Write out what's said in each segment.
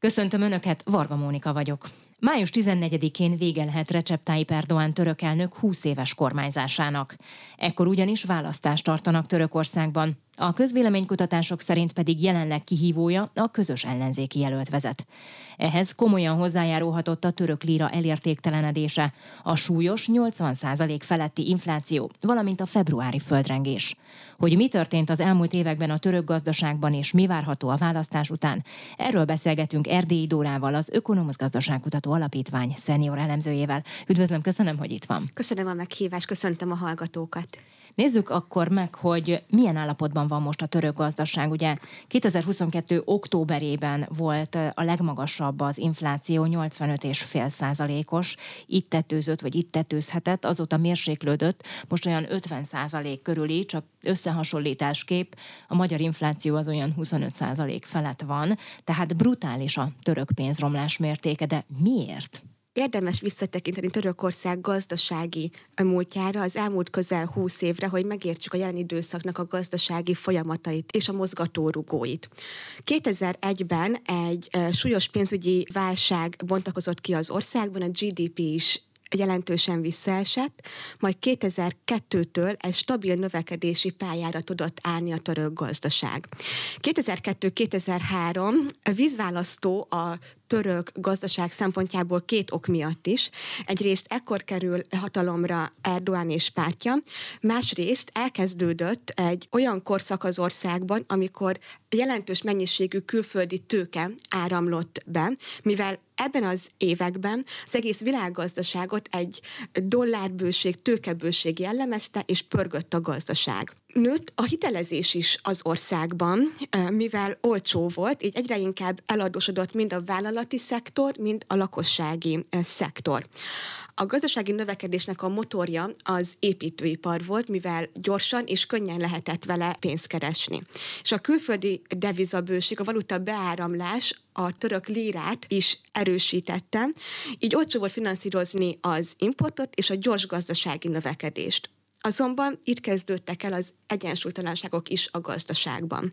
Köszöntöm Önöket, Varga Mónika vagyok. Május 14-én vége lehet Recep Tayyip Erdoğan török elnök 20 éves kormányzásának. Ekkor ugyanis választást tartanak Törökországban. A közvéleménykutatások szerint pedig jelenleg kihívója a közös ellenzéki jelölt vezet. Ehhez komolyan hozzájárulhatott a török líra elértéktelenedése, a súlyos 80% feletti infláció, valamint a februári földrengés. Hogy mi történt az elmúlt években a török gazdaságban és mi várható a választás után, erről beszélgetünk Erdélyi Dórával, az Ökonomusz Gazdaságkutató Alapítvány szenior elemzőjével. Üdvözlöm, köszönöm, hogy itt van. Köszönöm a meghívást, köszöntöm a hallgatókat. Nézzük akkor meg, hogy milyen állapotban van most a török gazdaság. Ugye 2022. októberében volt a legmagasabb az infláció, 85,5 százalékos. Itt tetőzött, vagy itt tetőzhetett, azóta mérséklődött, most olyan 50 százalék körüli, csak összehasonlításképp a magyar infláció az olyan 25 százalék felett van, tehát brutális a török pénzromlás mértéke, de miért? Érdemes visszatekinteni Törökország gazdasági múltjára, az elmúlt közel 20 évre, hogy megértsük a jelen időszaknak a gazdasági folyamatait és a mozgatórugóit. 2001-ben egy súlyos pénzügyi válság bontakozott ki az országban, a GDP is jelentősen visszaesett, majd 2002-től egy stabil növekedési pályára tudott állni a török gazdaság. 2002-2003 vízválasztó a török gazdaság szempontjából két ok miatt is. Egyrészt ekkor kerül hatalomra Erdoğan és pártja, másrészt elkezdődött egy olyan korszak az országban, amikor jelentős mennyiségű külföldi tőke áramlott be, mivel ebben az években az egész világgazdaságot egy dollárbőség, tőkebőség jellemezte, és pörgött a gazdaság. Nőtt a hitelezés is az országban, mivel olcsó volt, így egyre inkább eladósodott mind a vállalati szektor, mind a lakossági szektor. A gazdasági növekedésnek a motorja az építőipar volt, mivel gyorsan és könnyen lehetett vele pénzt keresni. És a külföldi devizabőség, a valuta beáramlás a török lírát is erősítette, így olcsó volt finanszírozni az importot és a gyors gazdasági növekedést. Azonban itt kezdődtek el az egyensúlytalanságok is a gazdaságban.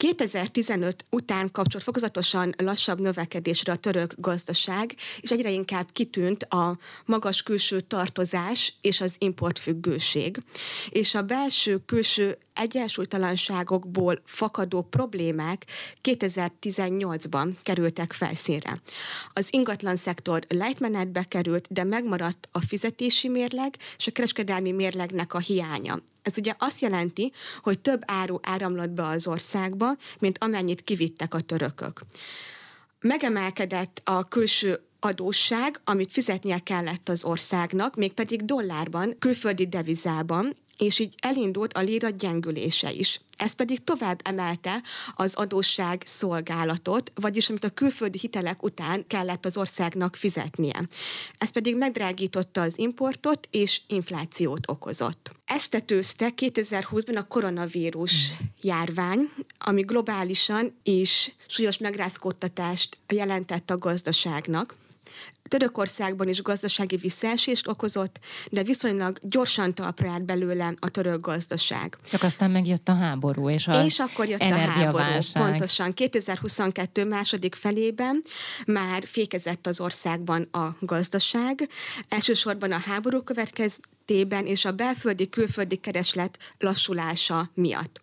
2015 után kapcsolt fokozatosan lassabb növekedésre a török gazdaság, és egyre inkább kitűnt a magas külső tartozás és az importfüggőség. És a belső-külső egyensúlytalanságokból fakadó problémák 2018-ban kerültek felszínre. Az ingatlan szektor lejtmenetbe került, de megmaradt a fizetési mérleg és a kereskedelmi mérlegnek a hiánya. Ez ugye azt jelenti, hogy több áru áramlott be az országba, mint amennyit kivittek a törökök. Megemelkedett a külső adósság, amit fizetnie kellett az országnak, mégpedig dollárban, külföldi devizában, és így elindult a lira gyengülése is. Ez pedig tovább emelte az adósság szolgálatot, vagyis amit a külföldi hitelek után kellett az országnak fizetnie. Ez pedig megdrágította az importot és inflációt okozott. Ezt tetőzte 2020-ban a koronavírus járvány, ami globálisan is súlyos megrázkódtatást jelentett a gazdaságnak. Törökországban is gazdasági visszaesést okozott, de viszonylag gyorsan talpra állt belőle a török gazdaság. Csak aztán megjött a háború, és a És akkor jött a háború. Pontosan. 2022 második felében már fékezett az országban a gazdaság. Elsősorban a háború következtében és a belföldi külföldi kereslet lassulása miatt.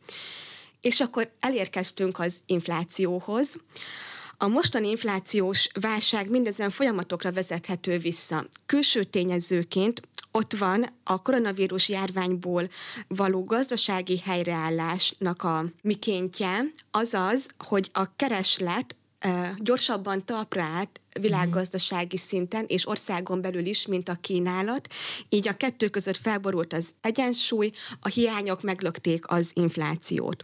És akkor elérkeztünk az inflációhoz. A mostani inflációs válság mindezen folyamatokra vezethető vissza. Külső tényezőként ott van a koronavírus járványból való gazdasági helyreállásnak a mikéntje, azaz, hogy a kereslet gyorsabban talpra állt világgazdasági szinten és országon belül is, mint a kínálat. Így a kettő között felborult az egyensúly, a hiányok meglökték az inflációt.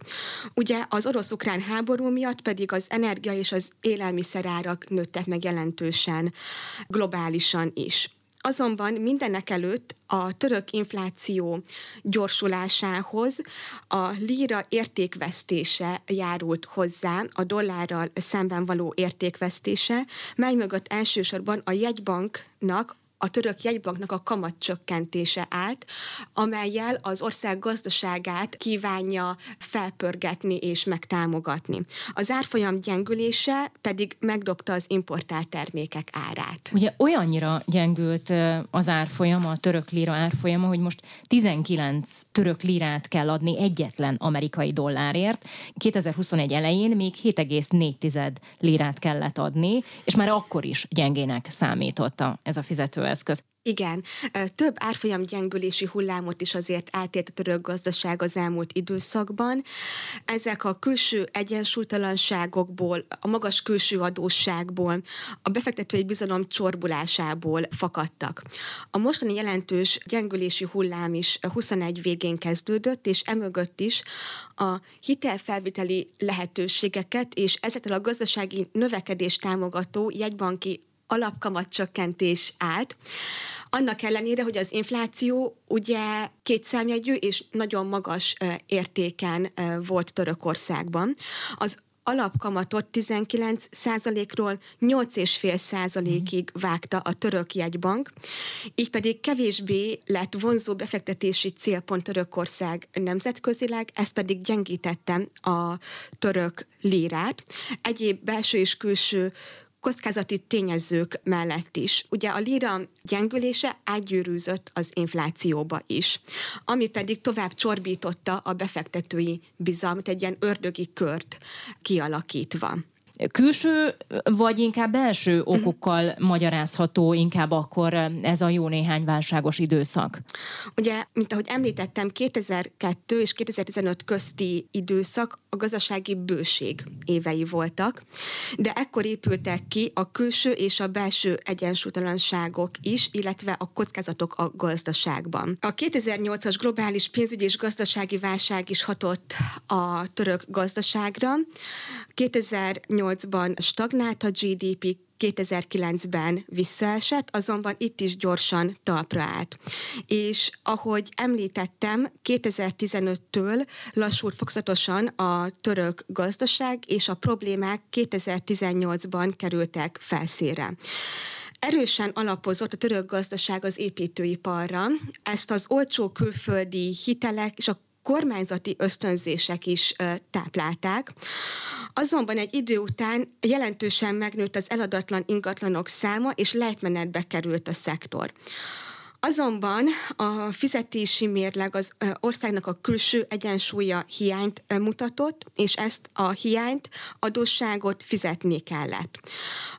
Ugye az orosz-ukrán háború miatt pedig az energia és az élelmiszerárak nőttek meg jelentősen globálisan is. Azonban mindenek előtt a török infláció gyorsulásához a líra értékvesztése járult hozzá, a dollárral szemben való értékvesztése, mely mögött elsősorban a jegybanknak a török jegybanknak a kamatcsökkentése állt, amelyel az ország gazdaságát kívánja felpörgetni és megtámogatni. Az árfolyam gyengülése pedig megdobta az importált termékek árát. Ugye olyannyira gyengült az árfolyam, a török lira árfolyama, hogy most 19 török lirát kell adni egyetlen amerikai dollárért. 2021 elején még 7,4 lirát kellett adni, és már akkor is gyengének számította ez a fizetőeszköz. Igen, több árfolyam gyengülési hullámot is azért átélt a török gazdaság az elmúlt időszakban. Ezek a külső egyensúlytalanságokból, a magas külső adósságból, a befektetői bizalom csorbulásából fakadtak. A mostani jelentős gyengülési hullám is 21 végén kezdődött, és emögött is a hitelfelviteli lehetőségeket és ezekkel a gazdasági növekedést támogató jegybanki alapkamatcsökkentés állt. Annak ellenére, hogy az infláció ugye kétszámjegyű és nagyon magas értéken volt Törökországban. Az alapkamatot 19 százalékról 8,5 százalékig vágta a török jegybank, így pedig kevésbé lett vonzó befektetési célpont Törökország nemzetközileg, ez pedig gyengítette a török lírát. Egyéb belső és külső kockázati tényezők mellett is. Ugye a lira gyengülése átgyűrűzött az inflációba is, ami pedig tovább csorbította a befektetői bizalmat, egy ilyen ördögi kört kialakítva. Külső vagy inkább belső okokkal magyarázható inkább akkor ez a jó néhány válságos időszak? Ugye, mint ahogy említettem, 2002 és 2015 közti időszak a gazdasági bőség évei voltak, de ekkor épültek ki a külső és a belső egyensúlytalanságok is, illetve a kockázatok a gazdaságban. A 2008-as globális pénzügyi és gazdasági válság is hatott a török gazdaságra. 2008-ban stagnált a GDP, 2009-ben visszaesett, azonban itt is gyorsan talpra állt. És ahogy említettem, 2015-től lassult fokozatosan a török gazdaság, és a problémák 2018-ban kerültek felszére erősen alapozott a török gazdaság az építőiparra. Ezt az olcsó külföldi hitelek és a kormányzati ösztönzések is táplálták. Azonban egy idő után jelentősen megnőtt az eladatlan ingatlanok száma, és lejtmenetbe került a szektor. Azonban a fizetési mérleg az országnak a külső egyensúlya hiányt mutatott, és ezt a hiányt, adósságot fizetni kellett.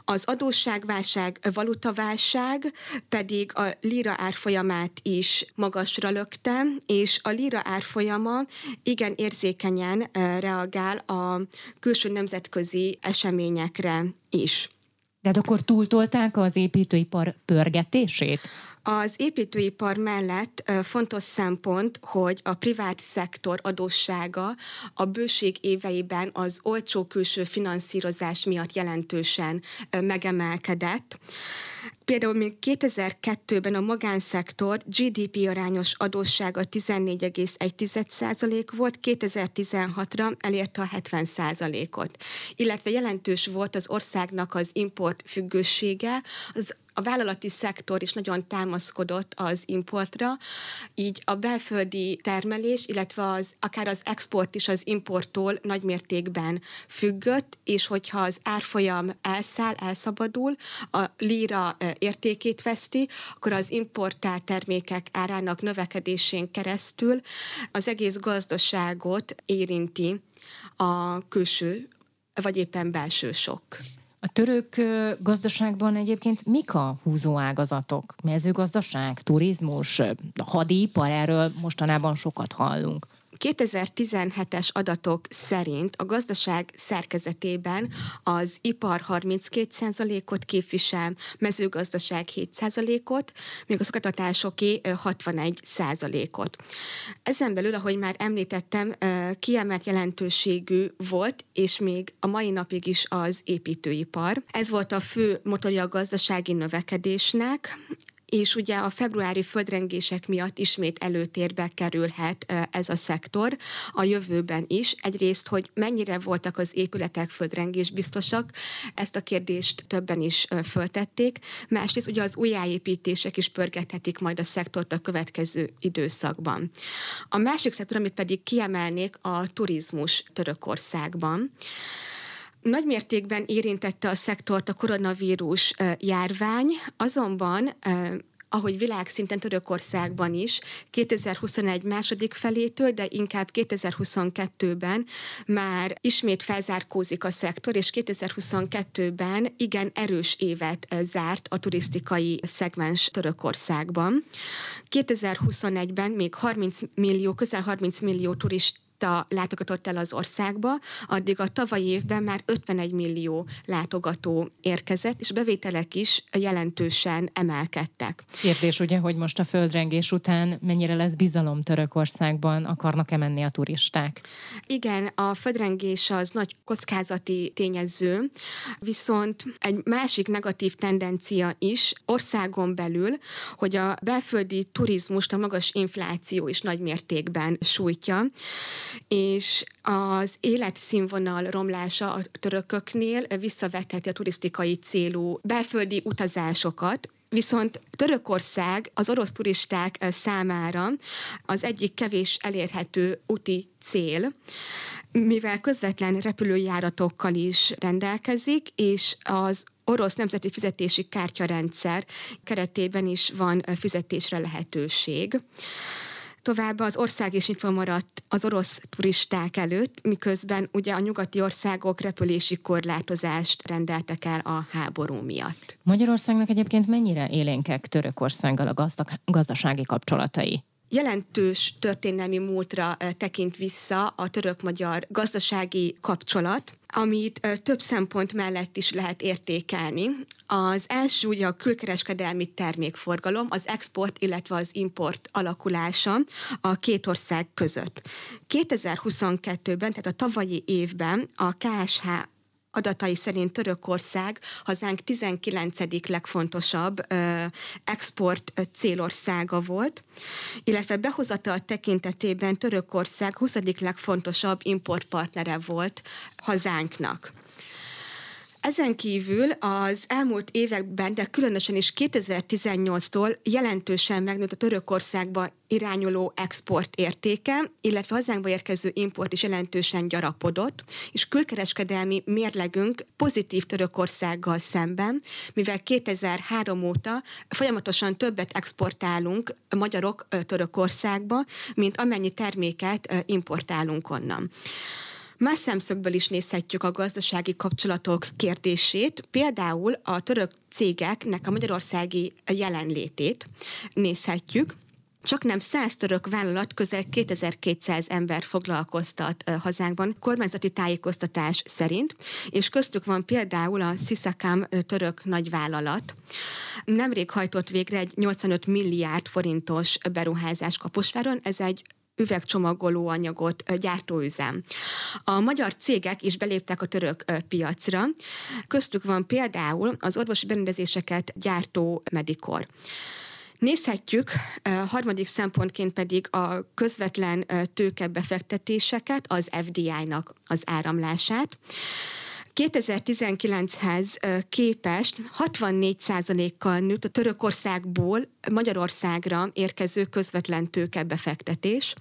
Az adósságválság, valutaválság pedig a lira árfolyamát is magasra lökte, és a lira árfolyama igen érzékenyen reagál a külső nemzetközi eseményekre is. De hát akkor túltolták az építőipar pörgetését? Az építőipar mellett fontos szempont, hogy a privát szektor adóssága a bőség éveiben az olcsó külső finanszírozás miatt jelentősen megemelkedett. Például még 2002-ben a magánszektor GDP arányos adóssága 14,1% volt, 2016-ra elérte a 70%-ot. Illetve jelentős volt az országnak az import függősége, az a vállalati szektor is nagyon támaszkodott az importra, így a belföldi termelés, illetve az, akár az export is az importtól nagymértékben függött, és hogyha az árfolyam elszáll, elszabadul, a lira értékét veszti, akkor az importált termékek árának növekedésén keresztül az egész gazdaságot érinti a külső vagy éppen belső sok. A török gazdaságban egyébként mik a húzó ágazatok? Mezőgazdaság, turizmus, hadipar, erről mostanában sokat hallunk. 2017-es adatok szerint a gazdaság szerkezetében az ipar 32%-ot képvisel, mezőgazdaság 7%-ot, még a szolgáltatásoké 61%-ot. Ezen belül, ahogy már említettem, kiemelt jelentőségű volt, és még a mai napig is az építőipar. Ez volt a fő motorja a gazdasági növekedésnek, és ugye a februári földrengések miatt ismét előtérbe kerülhet ez a szektor a jövőben is. Egyrészt, hogy mennyire voltak az épületek földrengés biztosak, ezt a kérdést többen is föltették. Másrészt ugye az újjáépítések is pörgethetik majd a szektort a következő időszakban. A másik szektor, amit pedig kiemelnék, a turizmus Törökországban. Nagy mértékben érintette a szektort a koronavírus járvány, azonban ahogy világszinten Törökországban is 2021 második felétől, de inkább 2022-ben már ismét felzárkózik a szektor, és 2022-ben igen erős évet zárt a turisztikai szegmens Törökországban. 2021-ben még 30 millió, közel 30 millió turist turista látogatott el az országba, addig a tavalyi évben már 51 millió látogató érkezett, és bevételek is jelentősen emelkedtek. Kérdés ugye, hogy most a földrengés után mennyire lesz bizalom Törökországban, akarnak-e menni a turisták? Igen, a földrengés az nagy kockázati tényező, viszont egy másik negatív tendencia is országon belül, hogy a belföldi turizmust a magas infláció is nagy mértékben sújtja, és az életszínvonal romlása a törököknél visszavetheti a turisztikai célú belföldi utazásokat, Viszont Törökország az orosz turisták számára az egyik kevés elérhető úti cél, mivel közvetlen repülőjáratokkal is rendelkezik, és az orosz nemzeti fizetési kártyarendszer keretében is van fizetésre lehetőség. Továbbá az ország is nyitva maradt az orosz turisták előtt, miközben ugye a nyugati országok repülési korlátozást rendeltek el a háború miatt. Magyarországnak egyébként mennyire élénkek Törökországgal a gazdasági kapcsolatai? Jelentős történelmi múltra tekint vissza a török-magyar gazdasági kapcsolat, amit több szempont mellett is lehet értékelni. Az első ugye a külkereskedelmi termékforgalom, az export, illetve az import alakulása a két ország között. 2022-ben, tehát a tavalyi évben a KSH adatai szerint Törökország hazánk 19. legfontosabb export célországa volt, illetve behozatal tekintetében Törökország 20. legfontosabb importpartnere volt hazánknak. Ezen kívül az elmúlt években, de különösen is 2018-tól jelentősen megnőtt a Törökországba irányuló export értéke, illetve hazánkba érkező import is jelentősen gyarapodott, és külkereskedelmi mérlegünk pozitív Törökországgal szemben, mivel 2003 óta folyamatosan többet exportálunk magyarok Törökországba, mint amennyi terméket importálunk onnan. Más szemszögből is nézhetjük a gazdasági kapcsolatok kérdését, például a török cégeknek a magyarországi jelenlétét nézhetjük. Csak nem 100 török vállalat közel 2200 ember foglalkoztat hazánkban kormányzati tájékoztatás szerint, és köztük van például a Sisakam török nagyvállalat. Nemrég hajtott végre egy 85 milliárd forintos beruházás Kaposváron, ez egy üvegcsomagoló anyagot gyártóüzem. A magyar cégek is beléptek a török piacra, köztük van például az orvosi berendezéseket gyártó Medikor. Nézhetjük harmadik szempontként pedig a közvetlen tőkebefektetéseket, az FDI-nak az áramlását. 2019-hez képest 64%-kal nőtt a Törökországból Magyarországra érkező közvetlen tőkebefektetés,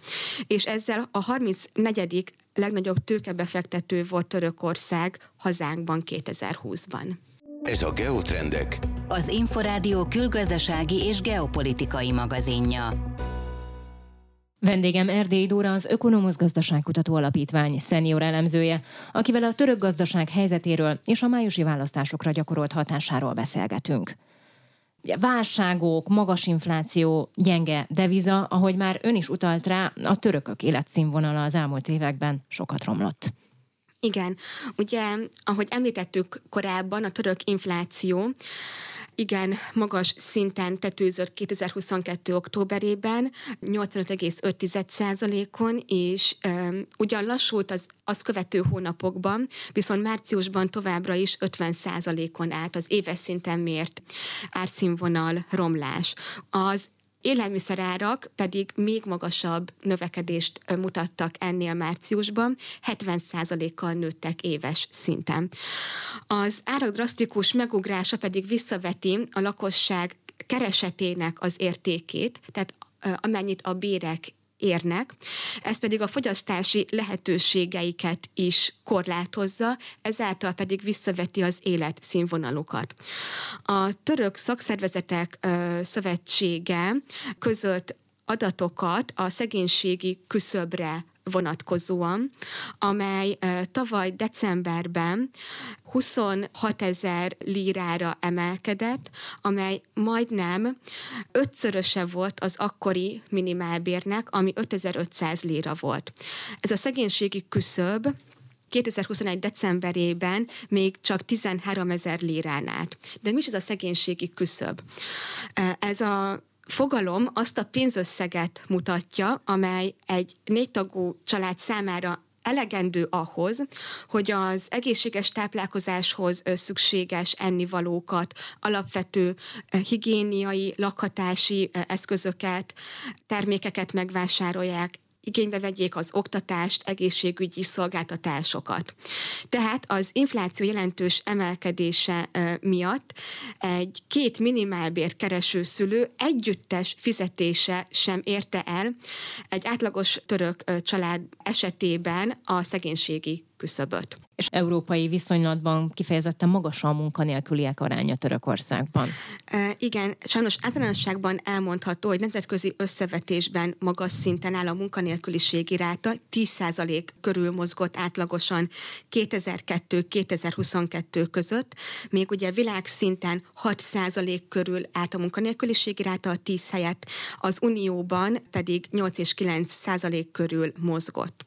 és ezzel a 34. legnagyobb tőkebefektető volt Törökország hazánkban 2020-ban. Ez a Geotrendek. Az Inforádió külgazdasági és geopolitikai magazinja. Vendégem Erdély Dóra az Ökonomusz Gazdaságkutató Alapítvány szenior elemzője, akivel a török gazdaság helyzetéről és a májusi választásokra gyakorolt hatásáról beszélgetünk. Ugye, válságok, magas infláció, gyenge deviza, ahogy már ön is utalt rá, a törökök életszínvonala az elmúlt években sokat romlott. Igen, ugye, ahogy említettük korábban, a török infláció igen magas szinten tetőzött 2022. októberében, 85,5%-on, és um, ugyan lassult az, az követő hónapokban, viszont márciusban továbbra is 50%-on állt az éves szinten mért árszínvonal romlás. Az Élelmiszerárak pedig még magasabb növekedést mutattak ennél márciusban, 70%-kal nőttek éves szinten. Az árak drasztikus megugrása pedig visszaveti a lakosság keresetének az értékét, tehát amennyit a bérek érnek, ez pedig a fogyasztási lehetőségeiket is korlátozza, ezáltal pedig visszaveti az életszínvonalukat. A török szakszervezetek szövetsége közölt adatokat a szegénységi küszöbre vonatkozóan, amely tavaly decemberben 26 ezer lírára emelkedett, amely majdnem ötszöröse volt az akkori minimálbérnek, ami 5500 líra volt. Ez a szegénységi küszöb 2021. decemberében még csak 13 ezer lírán állt. De mi is ez a szegénységi küszöb? Ez a fogalom azt a pénzösszeget mutatja, amely egy négytagú család számára elegendő ahhoz, hogy az egészséges táplálkozáshoz szükséges ennivalókat, alapvető higiéniai, lakhatási eszközöket, termékeket megvásárolják, igénybe vegyék az oktatást, egészségügyi szolgáltatásokat. Tehát az infláció jelentős emelkedése miatt egy két minimálbért kereső szülő együttes fizetése sem érte el egy átlagos török család esetében a szegénységi küszöböt. És európai viszonylatban kifejezetten magas a munkanélküliek aránya Törökországban. E, igen, sajnos általánosságban elmondható, hogy nemzetközi összevetésben magas szinten áll a munkanélküliségi ráta, 10% körül mozgott átlagosan 2002-2022 között, még ugye világszinten 6% körül állt a munkanélküliségi ráta a 10 helyett, az Unióban pedig 8 és 9% körül mozgott.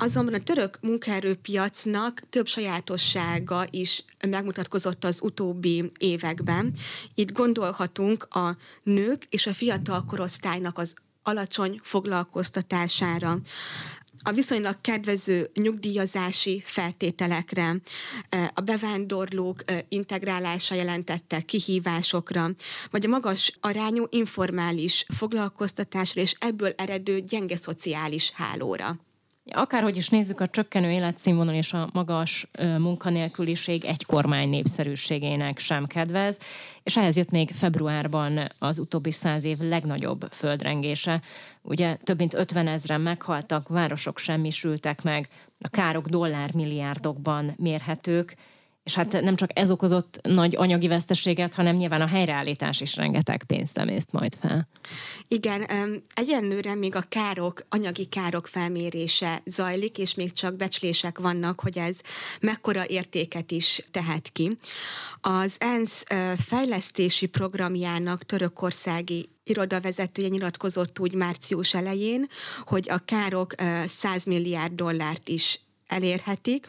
Azonban a török munkaerőpiacnak több sajátossága is megmutatkozott az utóbbi években. Itt gondolhatunk a nők és a fiatal korosztálynak az alacsony foglalkoztatására, a viszonylag kedvező nyugdíjazási feltételekre, a bevándorlók integrálása jelentette kihívásokra, vagy a magas arányú informális foglalkoztatásra és ebből eredő gyenge szociális hálóra. Akárhogy is nézzük, a csökkenő életszínvonal és a magas munkanélküliség egy kormány népszerűségének sem kedvez, és ehhez jött még februárban az utóbbi száz év legnagyobb földrengése. Ugye több mint 50 ezeren meghaltak, városok semmisültek meg, a károk dollármilliárdokban mérhetők, és hát nem csak ez okozott nagy anyagi veszteséget, hanem nyilván a helyreállítás is rengeteg pénzt emészt majd fel. Igen, egyenlőre még a károk, anyagi károk felmérése zajlik, és még csak becslések vannak, hogy ez mekkora értéket is tehet ki. Az ENSZ fejlesztési programjának törökországi irodavezetője nyilatkozott úgy március elején, hogy a károk 100 milliárd dollárt is elérhetik.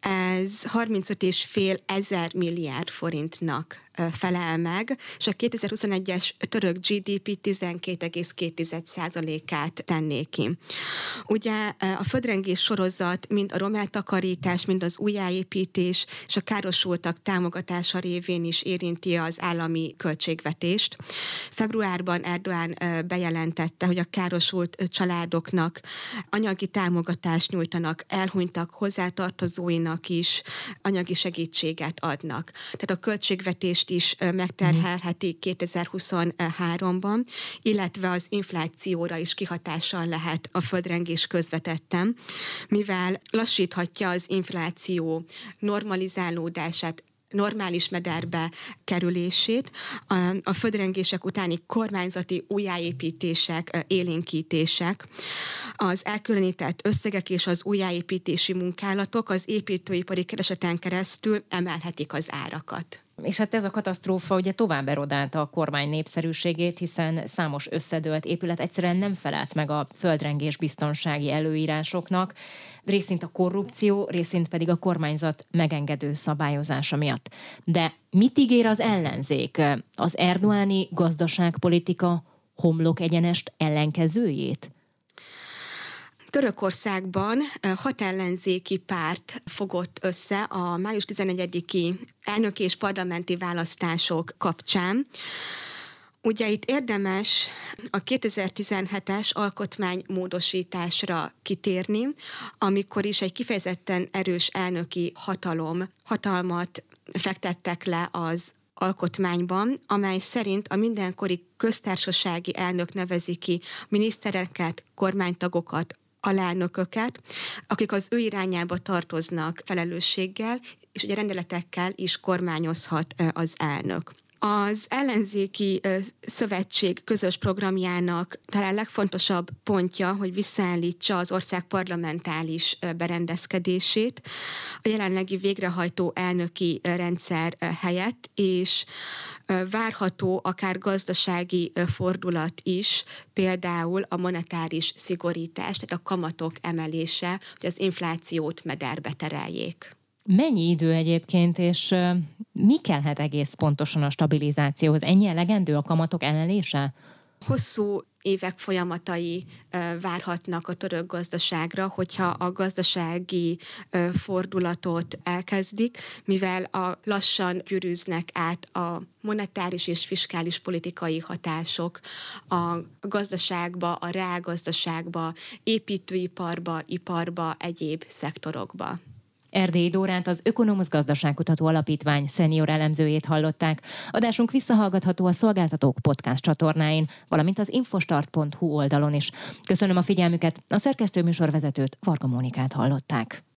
Ez 35,5 ezer milliárd forintnak felel meg, és a 2021-es török GDP 12,2%-át tenné ki. Ugye a földrengés sorozat mind a romeltakarítás, mind az újjáépítés és a károsultak támogatása révén is érinti az állami költségvetést. Februárban Erdoğan bejelentette, hogy a károsult családoknak anyagi támogatást nyújtanak, elhunytak hozzátartozóinak is anyagi segítséget adnak. Tehát a költségvetés növekedést is megterhelhetik 2023-ban, illetve az inflációra is kihatással lehet a földrengés közvetetten, mivel lassíthatja az infláció normalizálódását, normális mederbe kerülését, a, a földrengések utáni kormányzati újjáépítések, élénkítések, az elkülönített összegek és az újjáépítési munkálatok az építőipari kereseten keresztül emelhetik az árakat. És hát ez a katasztrófa ugye tovább erodálta a kormány népszerűségét, hiszen számos összedőlt épület egyszerűen nem felelt meg a földrengés biztonsági előírásoknak, részint a korrupció, részint pedig a kormányzat megengedő szabályozása miatt. De mit ígér az ellenzék? Az erdoáni gazdaságpolitika homlok egyenest ellenkezőjét? Törökországban hat ellenzéki párt fogott össze a május 11-i elnöki és parlamenti választások kapcsán. Ugye itt érdemes a 2017-es alkotmánymódosításra kitérni, amikor is egy kifejezetten erős elnöki hatalom, hatalmat fektettek le az alkotmányban, amely szerint a mindenkori köztársasági elnök nevezi ki minisztereket, kormánytagokat, alelnököket, akik az ő irányába tartoznak felelősséggel, és ugye rendeletekkel is kormányozhat az elnök. Az ellenzéki szövetség közös programjának talán legfontosabb pontja, hogy visszaállítsa az ország parlamentális berendezkedését a jelenlegi végrehajtó elnöki rendszer helyett, és várható akár gazdasági fordulat is, például a monetáris szigorítás, tehát a kamatok emelése, hogy az inflációt mederbe tereljék. Mennyi idő egyébként, és mi kellhet egész pontosan a stabilizációhoz? Ennyi elegendő a kamatok emelése? Hosszú évek folyamatai várhatnak a török gazdaságra, hogyha a gazdasági fordulatot elkezdik, mivel a lassan gyűrűznek át a monetáris és fiskális politikai hatások a gazdaságba, a reálgazdaságba, építőiparba, iparba, egyéb szektorokba. Erdélyi Dóránt az Ökonomusz Gazdaságkutató Alapítvány szenior elemzőjét hallották. Adásunk visszahallgatható a Szolgáltatók podcast csatornáin, valamint az infostart.hu oldalon is. Köszönöm a figyelmüket, a szerkesztőműsorvezetőt Varga Mónikát hallották.